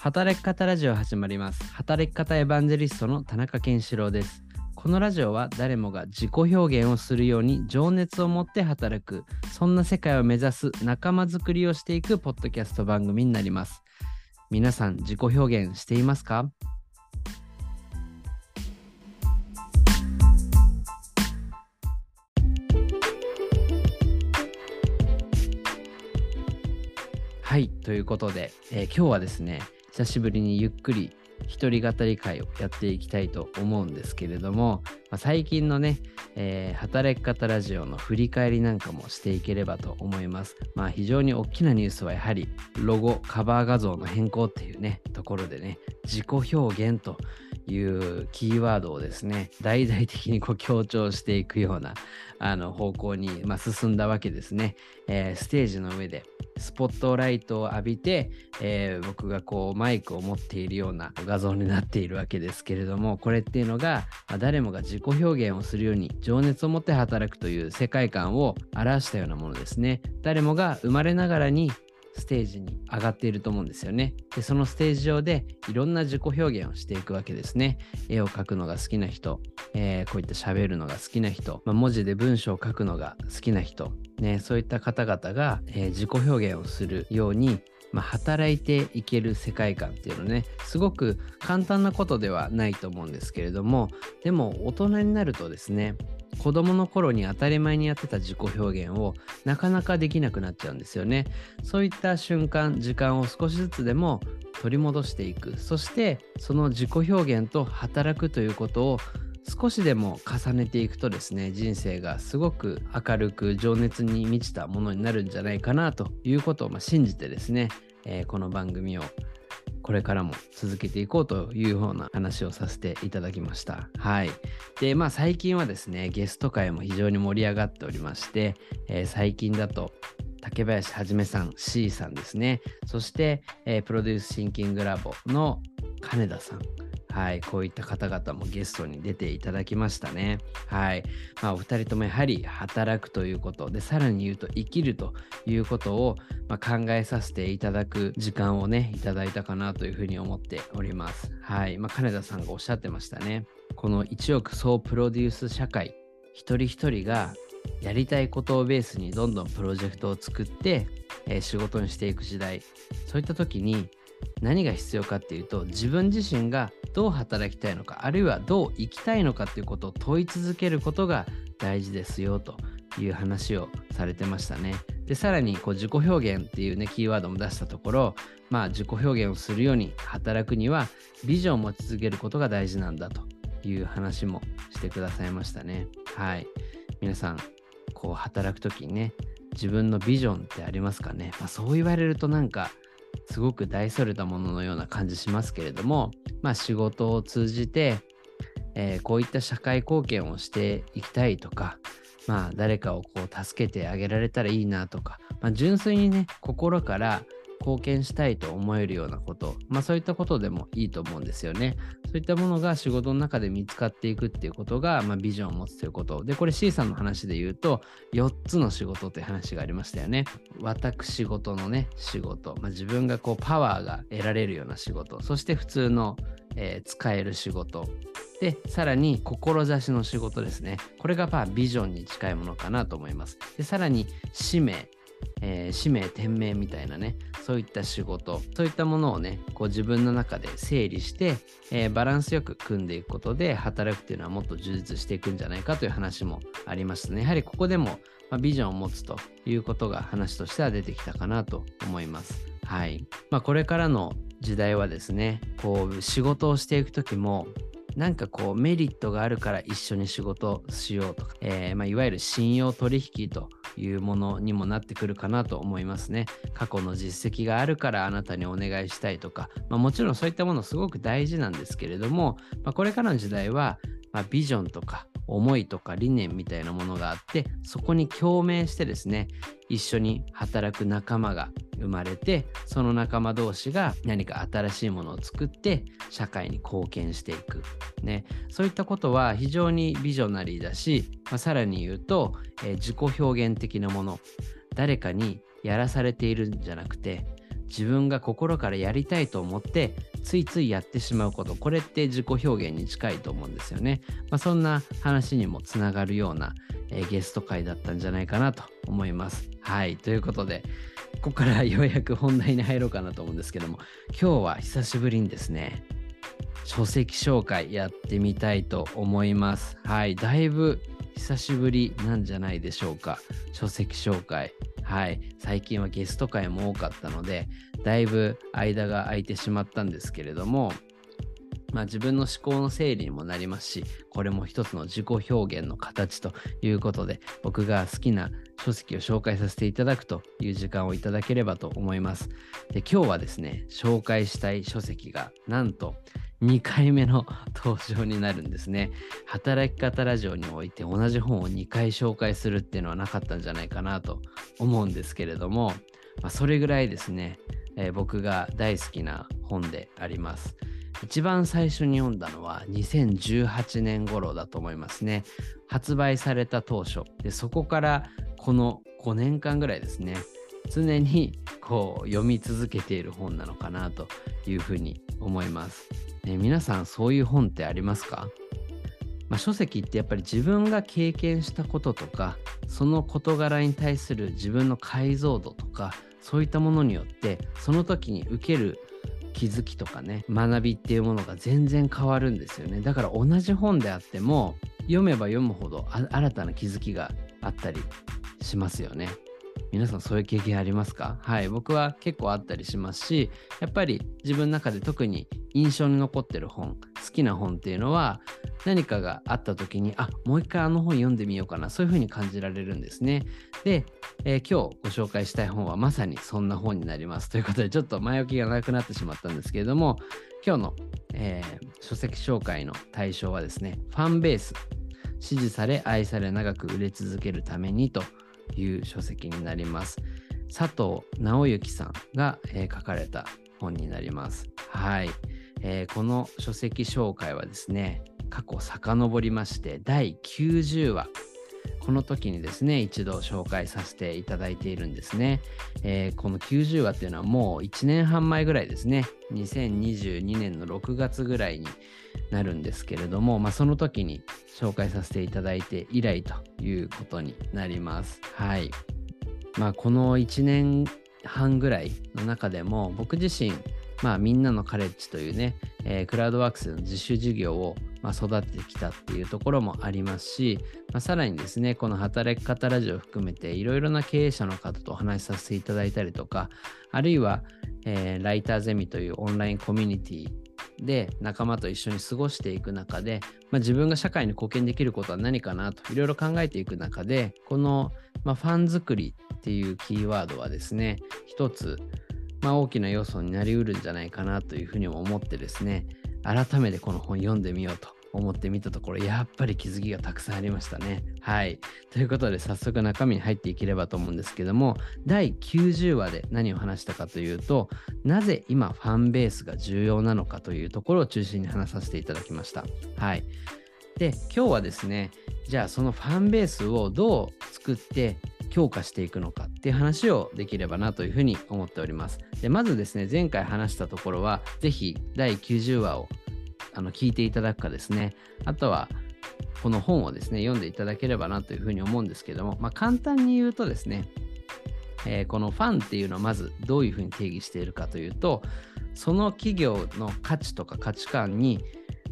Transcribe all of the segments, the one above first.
働き方ラジオ始まります。働き方エヴァンジェリストの田中健志郎です。このラジオは誰もが自己表現をするように情熱を持って働く、そんな世界を目指す仲間づくりをしていくポッドキャスト番組になります。皆さん自己表現していますか？はい、ということで、えー今日はですね、久しぶりにゆっくり一人語り会をやっていきたいと思うんですけれども、まあ最近のね、えー働き方ラジオの振り返りなんかもしていければと思います。まあ非常に大きなニュースはやはりロゴ、カバー画像の変更っていうね、ところでね、自己表現というキーワードをですね、大々的にこう強調していくようなあの方向に、まあ、進んだわけですね。えーステージの上でスポットライトを浴びて、えー僕がこうマイクを持っているような画像になっているわけですけれどもこれっていうのが、まあ誰もが自己表現をするように情熱を持って働くという世界観を表したようなものですね誰もが生まれながらにステージに上がっていると思うんですよね。で、そのステージ上でいろんな自己表現をしていくわけですね。絵を描くのが好きな人、えーこういった喋るのが好きな人、まあ、文字で文章を書くのが好きな人、ね、そういった方々が、えー自己表現をするように、まあ、働いていける世界観っていうのねすごく簡単なことではないと思うんですけれどもでも大人になるとですね子供の頃に当たり前にやってた自己表現をなかなかできなくなっちゃうんですよね。そういった瞬間時間を少しずつでも取り戻していくそしてその自己表現と働くということを少しでも重ねていくとですね人生がすごく明るく情熱に満ちたものになるんじゃないかなということをま信じてですね、えこの番組をこれからも続けていこうというような話をさせていただきました。はい。で、まあ最近はですね、ゲスト会も非常に盛り上がっておりまして、えー最近だと竹林はじめさん、C さんですね。そして、えープロデュースシンキングラボの金田さん。はい、こういった方々もゲストに出ていただきましたね。はい。まあ、お二人ともやはり働くということで、さらに言うと生きるということを、まあ、考えさせていただく時間をね、いただいたかなというふうに思っております。はい。まあ、金田さんがおっしゃってましたね。この1億総プロデュース社会、一人一人がやりたいことをベースにどんどんプロジェクトを作って、えー仕事にしていく時代そういった時に何が必要かっていうと自分自身がどう働きたいのかあるいはどう生きたいのかっていうことを問い続けることが大事ですよという話をされてましたね。でさらにこう自己表現っていうねキーワードも出したところまあ自己表現をするように働くにはビジョンを持ち続けることが大事なんだという話もしてくださいましたね。はい。皆さんこう働く時にね自分のビジョンってありますかね、まあ、そう言われるとなんかすごく大それたもののような感じしますけれども、まあ、仕事を通じて、えーこういった社会貢献をしていきたいとか、まあ、誰かをこう助けてあげられたらいいなとか、まあ、純粋にね心から貢献したいと思えるようなこと、まあ、そういったことでもいいと思うんですよね。そういったものが仕事の中で見つかっていくっていうことが、まあ、ビジョンを持つということ。で、これ C さんの話で言うと、4つの仕事って話がありましたよね。私事のね、仕事。まあ、自分がこうパワーが得られるような仕事。そして普通の、えー使える仕事。で、さらに志の仕事ですね。これがまあビジョンに近いものかなと思います。で、さらに使命。えー使命天命みたいなねそういった仕事そういったものをねこう自分の中で整理して、えーバランスよく組んでいくことで働くっていうのはもっと充実していくんじゃないかという話もありましたね。やはりここでも、まあ、ビジョンを持つということが話としては出てきたかなと思います。はい。まあこれからの時代はですねこう仕事をしていく時もなんかこうメリットがあるから一緒に仕事しようとか、えーまあ、いわゆる信用取引というものにもなってくるかなと思いますね。過去の実績があるからあなたにお願いしたいとか、まあ、もちろんそういったものすごく大事なんですけれども、まあ、これからの時代は、まあ、ビジョンとか思いとか理念みたいなものがあってそこに共鳴してですね一緒に働く仲間が生まれてその仲間同士が何か新しいものを作って社会に貢献していく、ね、そういったことは非常にビジョナリーだし、まあ、さらに言うと、えー自己表現的なもの。誰かにやらされているんじゃなくて自分が心からやりたいと思ってついついやってしまうこと。これって自己表現に近いと思うんですよね、まあ、そんな話にもつながるような、えー、ゲスト会だったんじゃないかなと思います。はい。ということでここからようやく本題に入ろうかなと思うんですけども今日は久しぶりにですね書籍紹介やってみたいと思います。はいだいぶ久しぶりなんじゃないでしょうか。書籍紹介。はい最近はゲスト会も多かったのでだいぶ間が空いてしまったんですけれどもまあ、自分の思考の整理にもなりますしこれも一つの自己表現の形ということで僕が好きな書籍を紹介させていただくという時間をいただければと思いますで今日はですね紹介したい書籍がなんと2回目の登場になるんですね働き方ラジオにおいて同じ本を2回紹介するっていうのはなかったんじゃないかなと思うんですけれども、まあ、それぐらいですね、えー、僕が大好きな本であります一番最初に読んだのは2018年頃だと思いますね。発売された当初。で、そこからこの5年間ぐらいですね。常にこう読み続けている本なのかなというふうに思います。ね、皆さんそういう本ってありますか？まあ、書籍ってやっぱり自分が経験したこととかその事柄に対する自分の解像度とかそういったものによってその時に受ける気づきとかね学びっていうものが全然変わるんですよねだから同じ本であっても読めば読むほど新たな気づきがあったりしますよね。皆さんそういう経験ありますか？はい。僕は結構あったりしますしやっぱり自分の中で特に印象に残ってる本好きな本っていうのは何かがあった時にあもう一回あの本読んでみようかなそういうふうに感じられるんですね。で、えー、今日ご紹介したい本はまさにそんな本になります。ということでちょっと前置きがなくなってしまったんですけれども今日の、えー、書籍紹介の対象はですねファンベース。支持され愛され長く売れ続けるためにという書籍になります。佐藤直之さんが、えー、書かれた本になります。はい。えー、この書籍紹介はですね、過去遡りまして第90話。この時にですね一度紹介させていただいているんですね、えー、この90話っていうのはもう1年半前ぐらいですね。2022年の6月ぐらいになるんですけれども、まあ、その時に紹介させていただいて以来ということになります。はい。まあこの1年半ぐらいの中でも僕自身まあみんなのカレッジというね、えー、クラウドワークスの自主事業をまあ、育ててきたっていうところもありますし、まあ、さらにですね、この働き方ラジオを含めていろいろな経営者の方とお話しさせていただいたりとか、あるいは、えー、ライターゼミというオンラインコミュニティで仲間と一緒に過ごしていく中で、まあ、自分が社会に貢献できることは何かなといろいろ考えていく中でこの、まあ、ファン作りっていうキーワードはですね一つまあ、大きな要素になりうるんじゃないかなというふうにも思ってですね、改めてこの本読んでみようと思ってみたところ、やっぱり気づきがたくさんありましたね。はい。ということで、早速中身に入っていければと思うんですけども、第90話で何を話したかというと、なぜ今ファンベースが重要なのかというところを中心に話させていただきました。はい。で、今日はですね、じゃあそのファンベースをどう作って強化していくのかっていう話をできればなというふうに思っております。でまずですね、前回話したところは、ぜひ第90話をあの聞いていただくかですね、あとはこの本をですね、読んでいただければなというふうに思うんですけども、まあ、簡単に言うとですね、えー、このファンっていうのはまずどういうふうに定義しているかというと、その企業の価値とか価値観に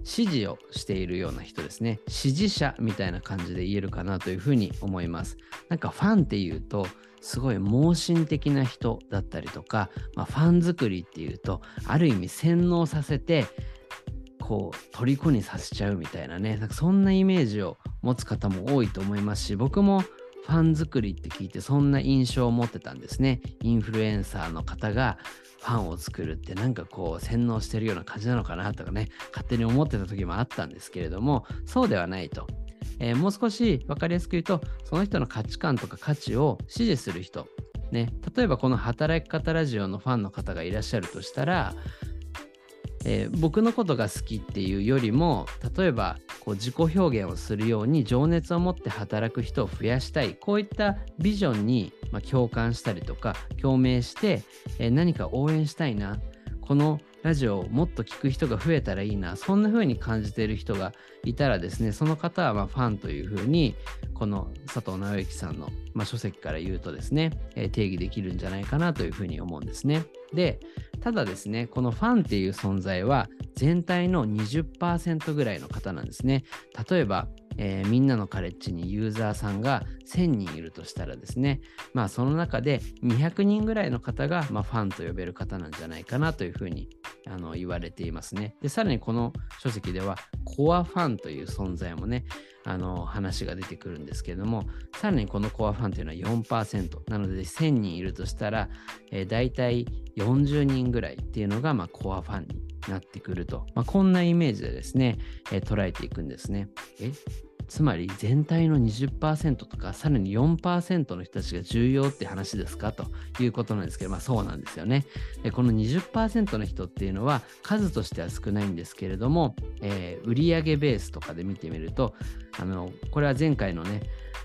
支持をしているような人ですね。支持者みたいな感じで言えるかなというふうに思います。なんかファンっていうと、すごい盲信的な人だったりとか、まあ、ファン作りっていうと、ある意味洗脳させて、こう、虜にさせちゃうみたいなね、なんかそんなイメージを持つ方も多いと思いますし、僕もファン作りって聞いてそんな印象を持ってたんですね。インフルエンサーの方がファンを作るってなんかこう洗脳してるような感じなのかなとかね。勝手に思ってた時もあったんですけれどもそうではないと、えー、もう少し分かりやすく言うとその人の価値観とか価値を支持する人。ね。例えばこの働き方ラジオのファンの方がいらっしゃるとしたらえー、僕のことが好きっていうよりも例えばこう自己表現をするように情熱を持って働く人を増やしたい。こういったビジョンにまあ、共感したりとか共鳴して、えー、何か応援したいな。このラジオをもっと聞く人が増えたらいいな。そんな風に感じている人がいたらですねその方はまファンという風にこの佐藤直之さんの、ま書籍から言うとですね、え定義できるんじゃないかなという風に思うんですね。でただですねこのファンっていう存在は全体の20%ぐらいの方なんですね。例えばえー、みんなのカレッジにユーザーさんが1000人いるとしたらですね、まあその中で200人ぐらいの方が、まあ、ファンと呼べる方なんじゃないかなというふうにあの言われていますね。で、さらにこの書籍ではコアファンという存在もね、あの話が出てくるんですけれども、さらにこのコアファンというのは4%。なので1000人いるとしたら、えー、大体40人ぐらいっていうのが、まあ、コアファンになってくると、まあ、こんなイメージでですね、えー、捉えていくんですね。えつまり全体の20%とかさらに4%の人たちが重要って話ですかということなんですけど、まあそうなんですよね。でこの20%の人っていうのは数としては少ないんですけれども、えー、売上ベースとかで見てみると、あのこれは前回のね、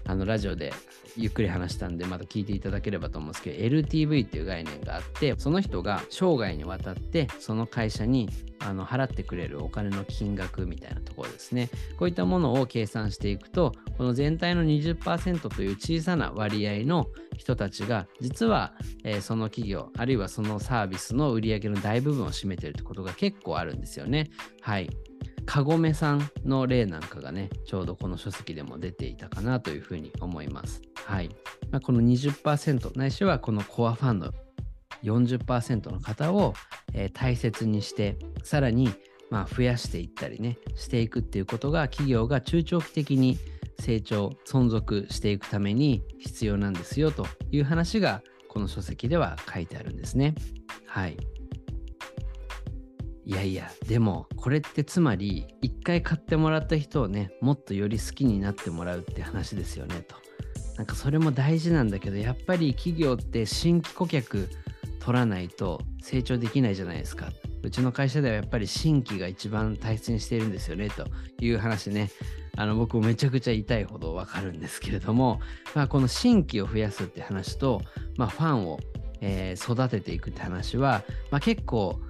あのラジオでゆっくり話したんでまた聞いていただければと思うんですけど LTV っていう概念があってその人が生涯にわたってその会社にあの払ってくれるお金の金額みたいなところですね。こういったものを計算していくとこの全体の20%という小さな割合の人たちが実は、えー、その企業あるいはそのサービスの売り上げの大部分を占めてるということが結構あるんですよね。はい。カゴメさんの例なんかがね、ちょうどこの書籍でも出ていたかなというふうに思います。はい。まあ、この20%ないしはこのコアファンド40%の方を、えー、大切にして、さらにまあ増やしていったりね、していくっていうことが企業が中長期的に成長、存続していくために必要なんですよという話がこの書籍では書いてあるんですね。はい。いやいや、でもこれってつまり一回買ってもらった人をね、もっとより好きになってもらうって話ですよねと。なんかそれも大事なんだけど、やっぱり企業って新規顧客取らないと成長できないじゃないですか。うちの会社ではやっぱり新規が一番大切にしているんですよねという話ね。あの僕もめちゃくちゃ痛いほどわかるんですけれども、まあ、この新規を増やすって話と、まあ、ファンを、えー、育てていくって話は、まあ、結構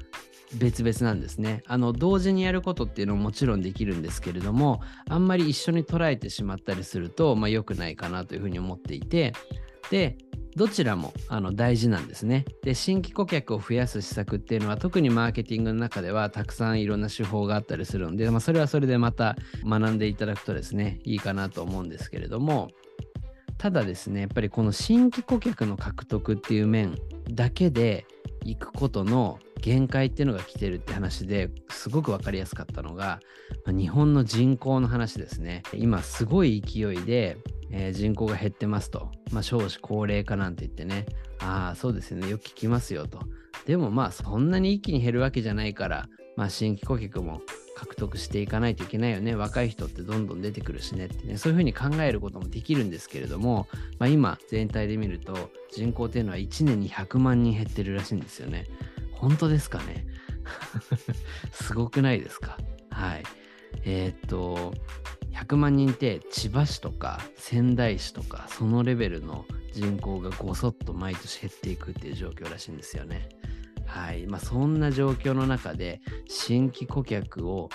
別々なんですね。あの同時にやることっていうのももちろんできるんですけれどもあんまり一緒に捉えてしまったりすると、まあ、良くないかなというふうに思っていてでどちらもあの大事なんですね。で新規顧客を増やす施策っていうのは特にマーケティングの中ではたくさんいろんな手法があったりするので、まあ、それはそれでまた学んでいただくとですねいいかなと思うんですけれどもただですねやっぱりこの新規顧客の獲得っていう面だけで行くことの限界っていうのが来てるって話ですごく分かりやすかったのが、ま、日本の人口の話ですね。今すごい勢いで、えー、人口が減ってますと、まあ、少子高齢化なんて言ってね。ああそうですよね。よく聞きますよと。でもまあそんなに一気に減るわけじゃないから、まあ、新規顧客も獲得していかないといけないよね。若い人ってどんどん出てくるしねってね。そういうふうに考えることもできるんですけれども、まあ、今全体で見ると人口っていうのは1年に100万人減ってるらしいんですよね。本当ですかねすごくないですか？はい。えー、っと、100万人って千葉市とか仙台市とかそのレベルの人口がごそっと毎年減っていくっていう状況らしいんですよね。はい。まあそんな状況の中で新規顧客を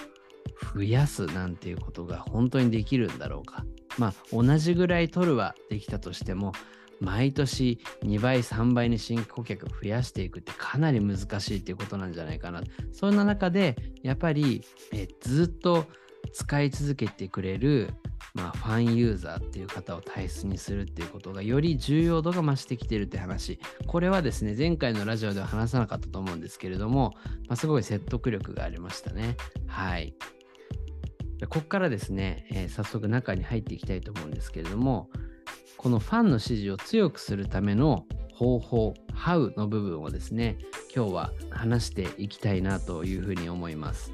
増やすなんていうことが本当にできるんだろうか。まあ同じぐらい取るはできたとしても毎年2倍3倍に新規顧客を増やしていくってかなり難しいっていうことなんじゃないかな。そんな中でやっぱりえずっと使い続けてくれる、まあ、ファンユーザーっていう方を大切にするっていうことがより重要度が増してきてるって話。これはですね前回のラジオでは話さなかったと思うんですけれども、まあ、すごい説得力がありましたね。はい。ここからですね、えー、早速中に入っていきたいと思うんですけれども、このファンの支持を強くするための方法、How の部分をですね、今日は話していきたいなというふうに思います。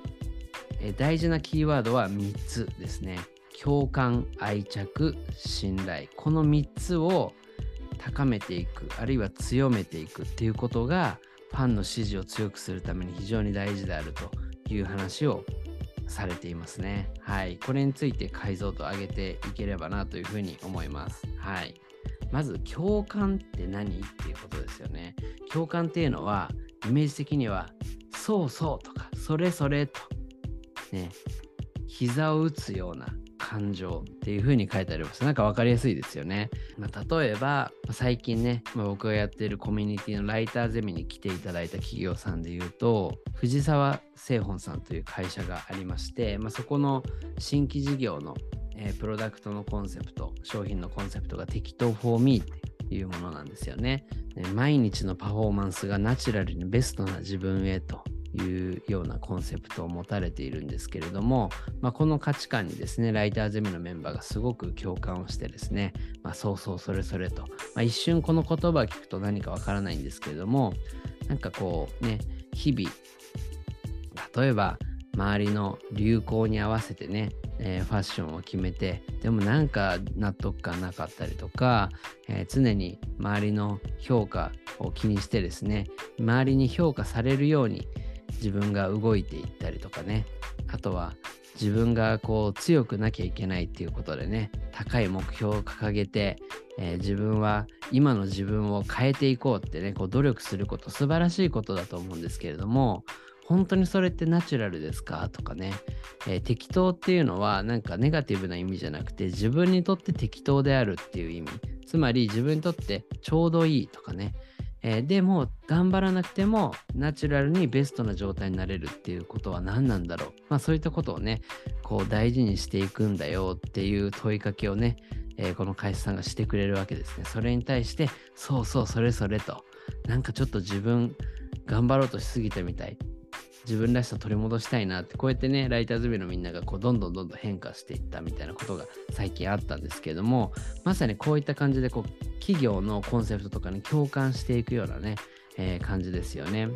え大事なキーワードは3つですね。共感、愛着、信頼。この3つを高めていく、あるいは強めていくっていうことが、ファンの支持を強くするために非常に大事であるという話をされていますね。はい。これについて解像度を上げていければなというふうに思います。はい。まず共感って何っていうことですよね。共感っていうのはイメージ的にはそうそうとかそれそれとね膝を打つような感情っていう風に書いてあります。なんか分かりやすいですよね。まあ、例えば、最近ね、まあ、僕がやっているコミュニティのライターゼミに来ていただいた企業さんで言うと、藤沢製本さんという会社がありまして、まあ、そこの新規事業の、えー、プロダクトのコンセプト、商品のコンセプトが適当 for me っていうものなんですよね。毎日のパフォーマンスがナチュラルにベストな自分へというようなコンセプトを持たれているんですけれども、まあ、この価値観にですねライターゼミのメンバーがすごく共感をしてですね、まあ、そうそうそれそれと、まあ、一瞬この言葉を聞くと何かわからないんですけれどもなんかこうね日々例えば周りの流行に合わせてね、えー、ファッションを決めてでもなんか納得感なかったりとか、えー、常に周りの評価を気にしてですね周りに評価されるように自分が動いていったりとかね。あとは自分がこう強くなきゃいけないっていうことでね。高い目標を掲げて、えー、自分は今の自分を変えていこうってね。こう努力すること素晴らしいことだと思うんですけれども本当にそれってナチュラルですか？とかね、えー、適当っていうのはなんかネガティブな意味じゃなくて自分にとって適当であるっていう意味。つまり自分にとってちょうどいいとかね。えー、でも頑張らなくてもナチュラルにベストな状態になれるっていうことは何なんだろう、まあ、そういったことをねこう大事にしていくんだよっていう問いかけをね、えー、この会社さんがしてくれるわけですね。それに対してそうそうそれそれと。なんかちょっと自分頑張ろうとしすぎたみたい。自分らしさ取り戻したいなってこうやってねライターズビのみんながこうどんどんどんどん変化していったみたいなことが最近あったんですけどもまさにこういった感じでこう企業のコンセプトとかに共感していくようなね、えー、感じですよね。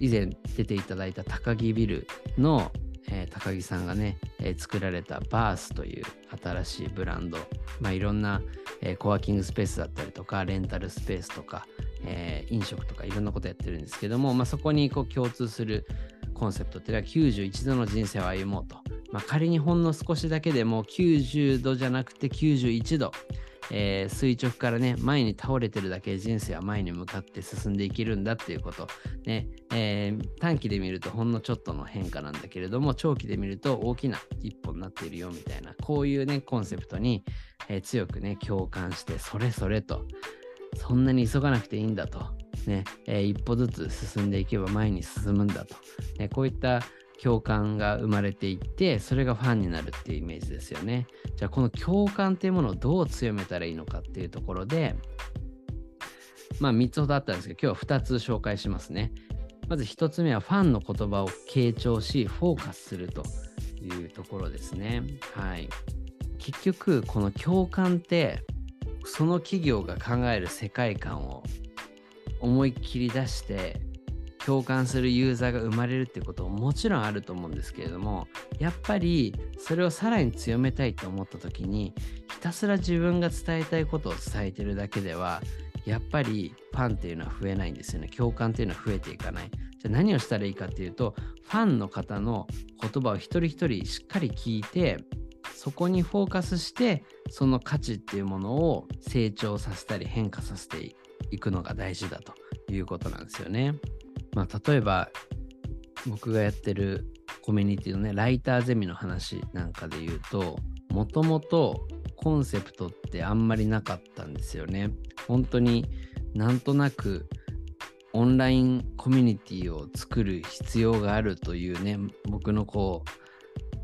以前出ていただいた高木ビルの、えー、高木さんがね、えー、作られたバースという新しいブランド、まあ、いろんな、えー、コワーキングスペースだったりとかレンタルスペースとか、え、飲食とかいろんなことやってるんですけども、まあ、そこにこう共通するコンセプトっていうのは91度の人生を歩もうと、まあ、仮にほんの少しだけでも90度じゃなくて91度、えー、垂直からね前に倒れてるだけ人生は前に向かって進んでいけるんだっていうこと、ねえー、短期で見るとほんのちょっとの変化なんだけれども長期で見ると大きな一歩になっているよみたいなこういうねコンセプトに、えー、強くね共感してそれそれとそんなに急がなくていいんだと、ねえー、一歩ずつ進んでいけば前に進むんだと、ね、こういった共感が生まれていってそれがファンになるっていうイメージですよね。じゃあこの共感っていうものをどう強めたらいいのかっていうところでまあ3つほどあったんですけど今日は2つ紹介しますね。まず1つ目はファンの言葉を傾聴しフォーカスするというところですね。はい。結局この共感ってその企業が考える世界観を思いっきり出して共感するユーザーが生まれるってことももちろんあると思うんですけれどもやっぱりそれをさらに強めたいと思った時にひたすら自分が伝えたいことを伝えてるだけではやっぱりファンっていうのは増えないんですよね共感っていうのは増えていかないじゃあ何をしたらいいかっていうとファンの方の言葉を一人一人しっかり聞いてそこにフォーカスしてその価値っていうものを成長させたり変化させていくのが大事だということなんですよね。まあ、例えば僕がやってるコミュニティのねライターゼミの話なんかで言うともともとコンセプトってあんまりなかったんですよね。本当になんとなくオンラインコミュニティを作る必要があるというね僕のこ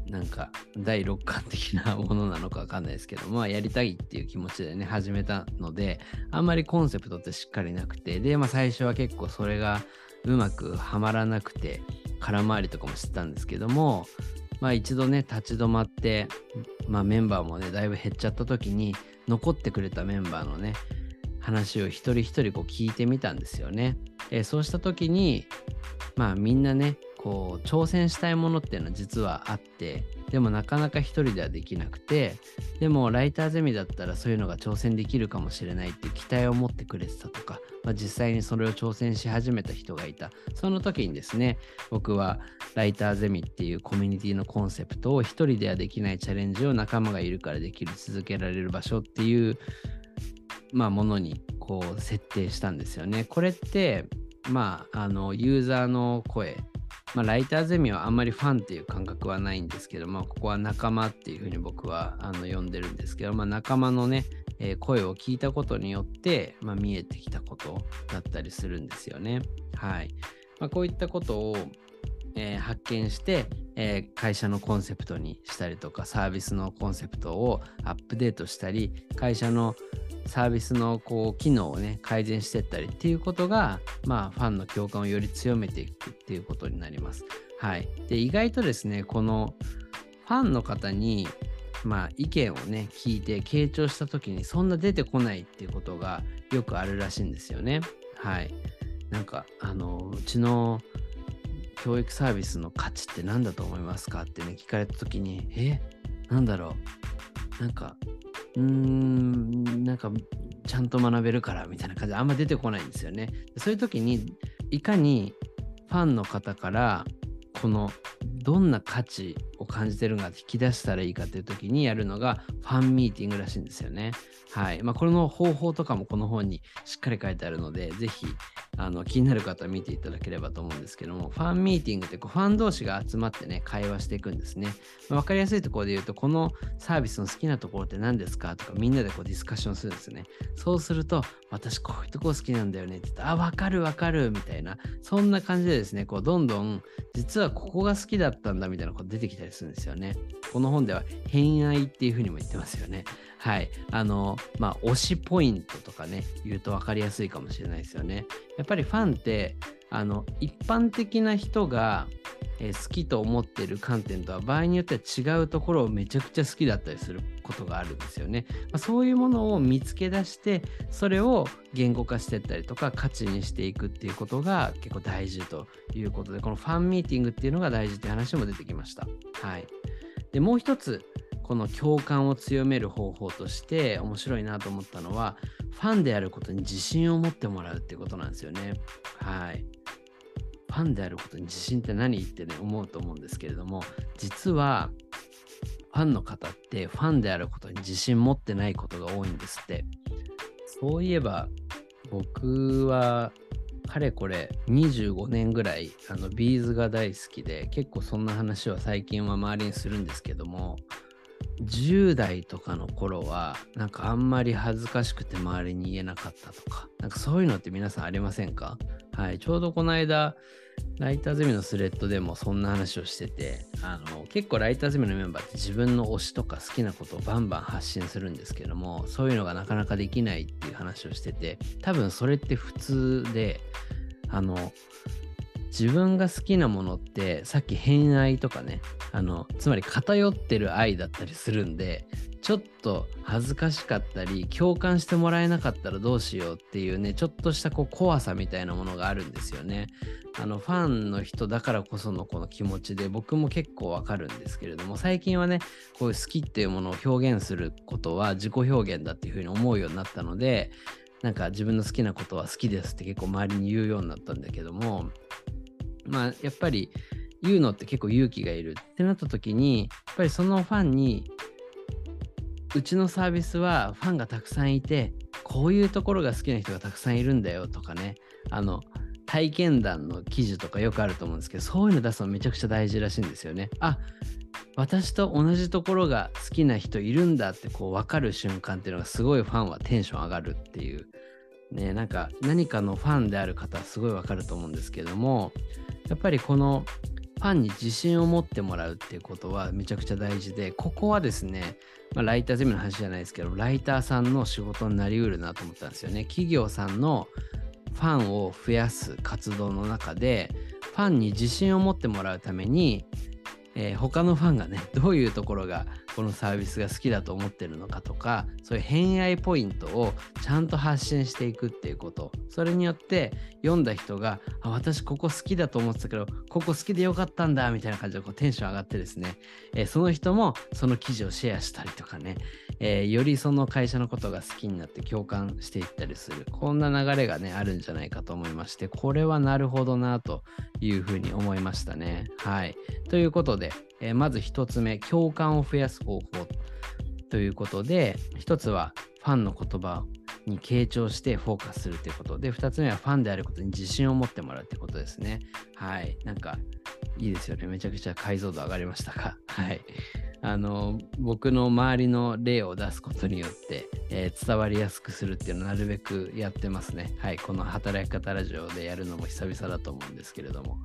うなんか第六感的なものなのかわかんないですけどまあやりたいっていう気持ちでね始めたのであんまりコンセプトってしっかりなくてでまあ最初は結構それがうまくはまらなくて空回りとかもしてたんですけどもまあ一度ね立ち止まって、まあ、メンバーもねだいぶ減っちゃった時に残ってくれたメンバーのね話を一人一人こう聞いてみたんですよね。えそうした時にまあみんなねこう挑戦したいものっていうのは実はあってでもなかなか一人ではできなくてでもライターゼミだったらそういうのが挑戦できるかもしれないっていう期待を持ってくれてたとかまあ、実際にそれを挑戦し始めた人がいた。その時にですね僕はライターゼミっていうコミュニティのコンセプトを一人ではできないチャレンジを仲間がいるからできる続けられる場所っていうまあ、ものにこう設定したんですよね。これって、まあ、あのユーザーの声、まあ、ライターゼミはあんまりファンっていう感覚はないんですけども、ここは仲間っていうふうに僕はあの呼んでるんですけど、まあ、仲間のね、えー、声を聞いたことによって、まあ、見えてきたことだったりするんですよね。はい。まあ、こういったことを、えー、発見して、えー、会社のコンセプトにしたりとか、サービスのコンセプトをアップデートしたり、会社のサービスのこう機能をね改善していったりっていうことが、まあ、ファンの共感をより強めていくっていうことになります。はい、で意外とですねこのファンの方に、まあ、意見をね聞いて傾聴した時にそんな出てこないっていうことがよくあるらしいんですよね。はい、なんかあのうちの教育サービスの価値って何だと思いますかってね聞かれた時にえなんだろうなんかうーん、なんか、ちゃんと学べるからみたいな感じであんま出てこないんですよね。そういう時に、いかにファンの方から、このどんな価値を感じてるのか引き出したらいいかっていう時にやるのがファンミーティングらしいんですよね。はい。まあ、これの方法とかもこの本にしっかり書いてあるので、ぜひあの気になる方は見ていただければと思うんですけども、ファンミーティングってこうファン同士が集まってね、会話していくんですね。ま、分かりやすいところで言うと、このサービスの好きなところって何ですかとか、みんなでこうディスカッションするんですね。そうすると、私こういうとこ好きなんだよねって言って、あ、分かる分かるみたいな、そんな感じでですね、こうどんどん、実はここが好きだったんだみたいなこと出てきたりするんですよね。この本では、偏愛っていうふうにも言ってますよね。はい。あの、まあ、推しポイントとかね、言うと分かりやすいかもしれないですよね。やっぱりファンって、あの、一般的な人が、えー、好きと思ってる観点とは場合によっては違うところをめちゃくちゃ好きだったりすることがあるんですよね。まあ、そういうものを見つけ出してそれを言語化していったりとか価値にしていくっていうことが結構大事ということでこのファンミーティングっていうのが大事って話も出てきました。はい、でもう一つこの共感を強める方法として面白いなと思ったのはファンであることに自信を持ってもらうっていうことなんですよね。はい。ファンであることに自信って何？ってね思うと思うんですけれども実はファンの方ってファンであることに自信持ってないことが多いんですって。そういえば僕はかれこれ25年ぐらいあのビーズが大好きで結構そんな話は最近は周りにするんですけども10代とかの頃はなんかあんまり恥ずかしくて周りに言えなかったとかなんかそういうのって皆さんありませんか？はいちょうどこの間ライターゼミのスレッドでもそんな話をしててあの結構ライターゼミのメンバーって自分の推しとか好きなことをバンバン発信するんですけどもそういうのがなかなかできないっていう話をしてて多分それって普通であの自分が好きなものってさっき偏愛とかねあのつまり偏ってる愛だったりするんでちょっと恥ずかしかったり共感してもらえなかったらどうしようっていうねちょっとしたこう怖さみたいなものがあるんですよね。あのファンの人だからこそのこの気持ちで僕も結構わかるんですけれども最近はねこういう好きっていうものを表現することは自己表現だっていうふうに思うようになったのでなんか自分の好きなことは好きですって結構周りに言うようになったんだけどもまあやっぱり言うのって結構勇気がいるってなった時にやっぱりそのファンにうちのサービスはファンがたくさんいてこういうところが好きな人がたくさんいるんだよとかねあの体験談の記事とかよくあると思うんですけどそういうの出すのめちゃくちゃ大事らしいんですよね。あ私と同じところが好きな人いるんだってこう分かる瞬間っていうのがすごいファンはテンション上がるっていうねなんか何かのファンである方はすごい分かると思うんですけどもやっぱりこのファンに自信を持ってもらうっていうことはめちゃくちゃ大事でここはですね、まあ、ライターゼミの話じゃないですけどライターさんの仕事になりうるなと思ったんですよね。企業さんのファンを増やす活動の中でファンに自信を持ってもらうためにえー、他のファンがね どういうところがこのサービスが好きだと思ってるのかとかそういう偏愛ポイントをちゃんと発信していくっていうこと。それによって読んだ人があ私ここ好きだと思ってたけどここ好きでよかったんだみたいな感じでこうテンション上がってですね、えー、その人もその記事をシェアしたりとかね、えー、よりその会社のことが好きになって共感していったりする。こんな流れがねあるんじゃないかと思いましてこれはなるほどなというふうに思いましたね。はい。ということで、えー、まず1つ目、共感を増やす方法ということで、1つはファンの言葉に傾聴してフォーカスするってこと。で2つ目はファンであることに自信を持ってもらうってことですね。はい。なんかいいですよね。めちゃくちゃ解像度上がりましたか。はい。あの僕の周りの例を出すことによって、えー、伝わりやすくするっていうのをなるべくやってますね。はい、この働き方ラジオでやるのも久々だと思うんですけれども。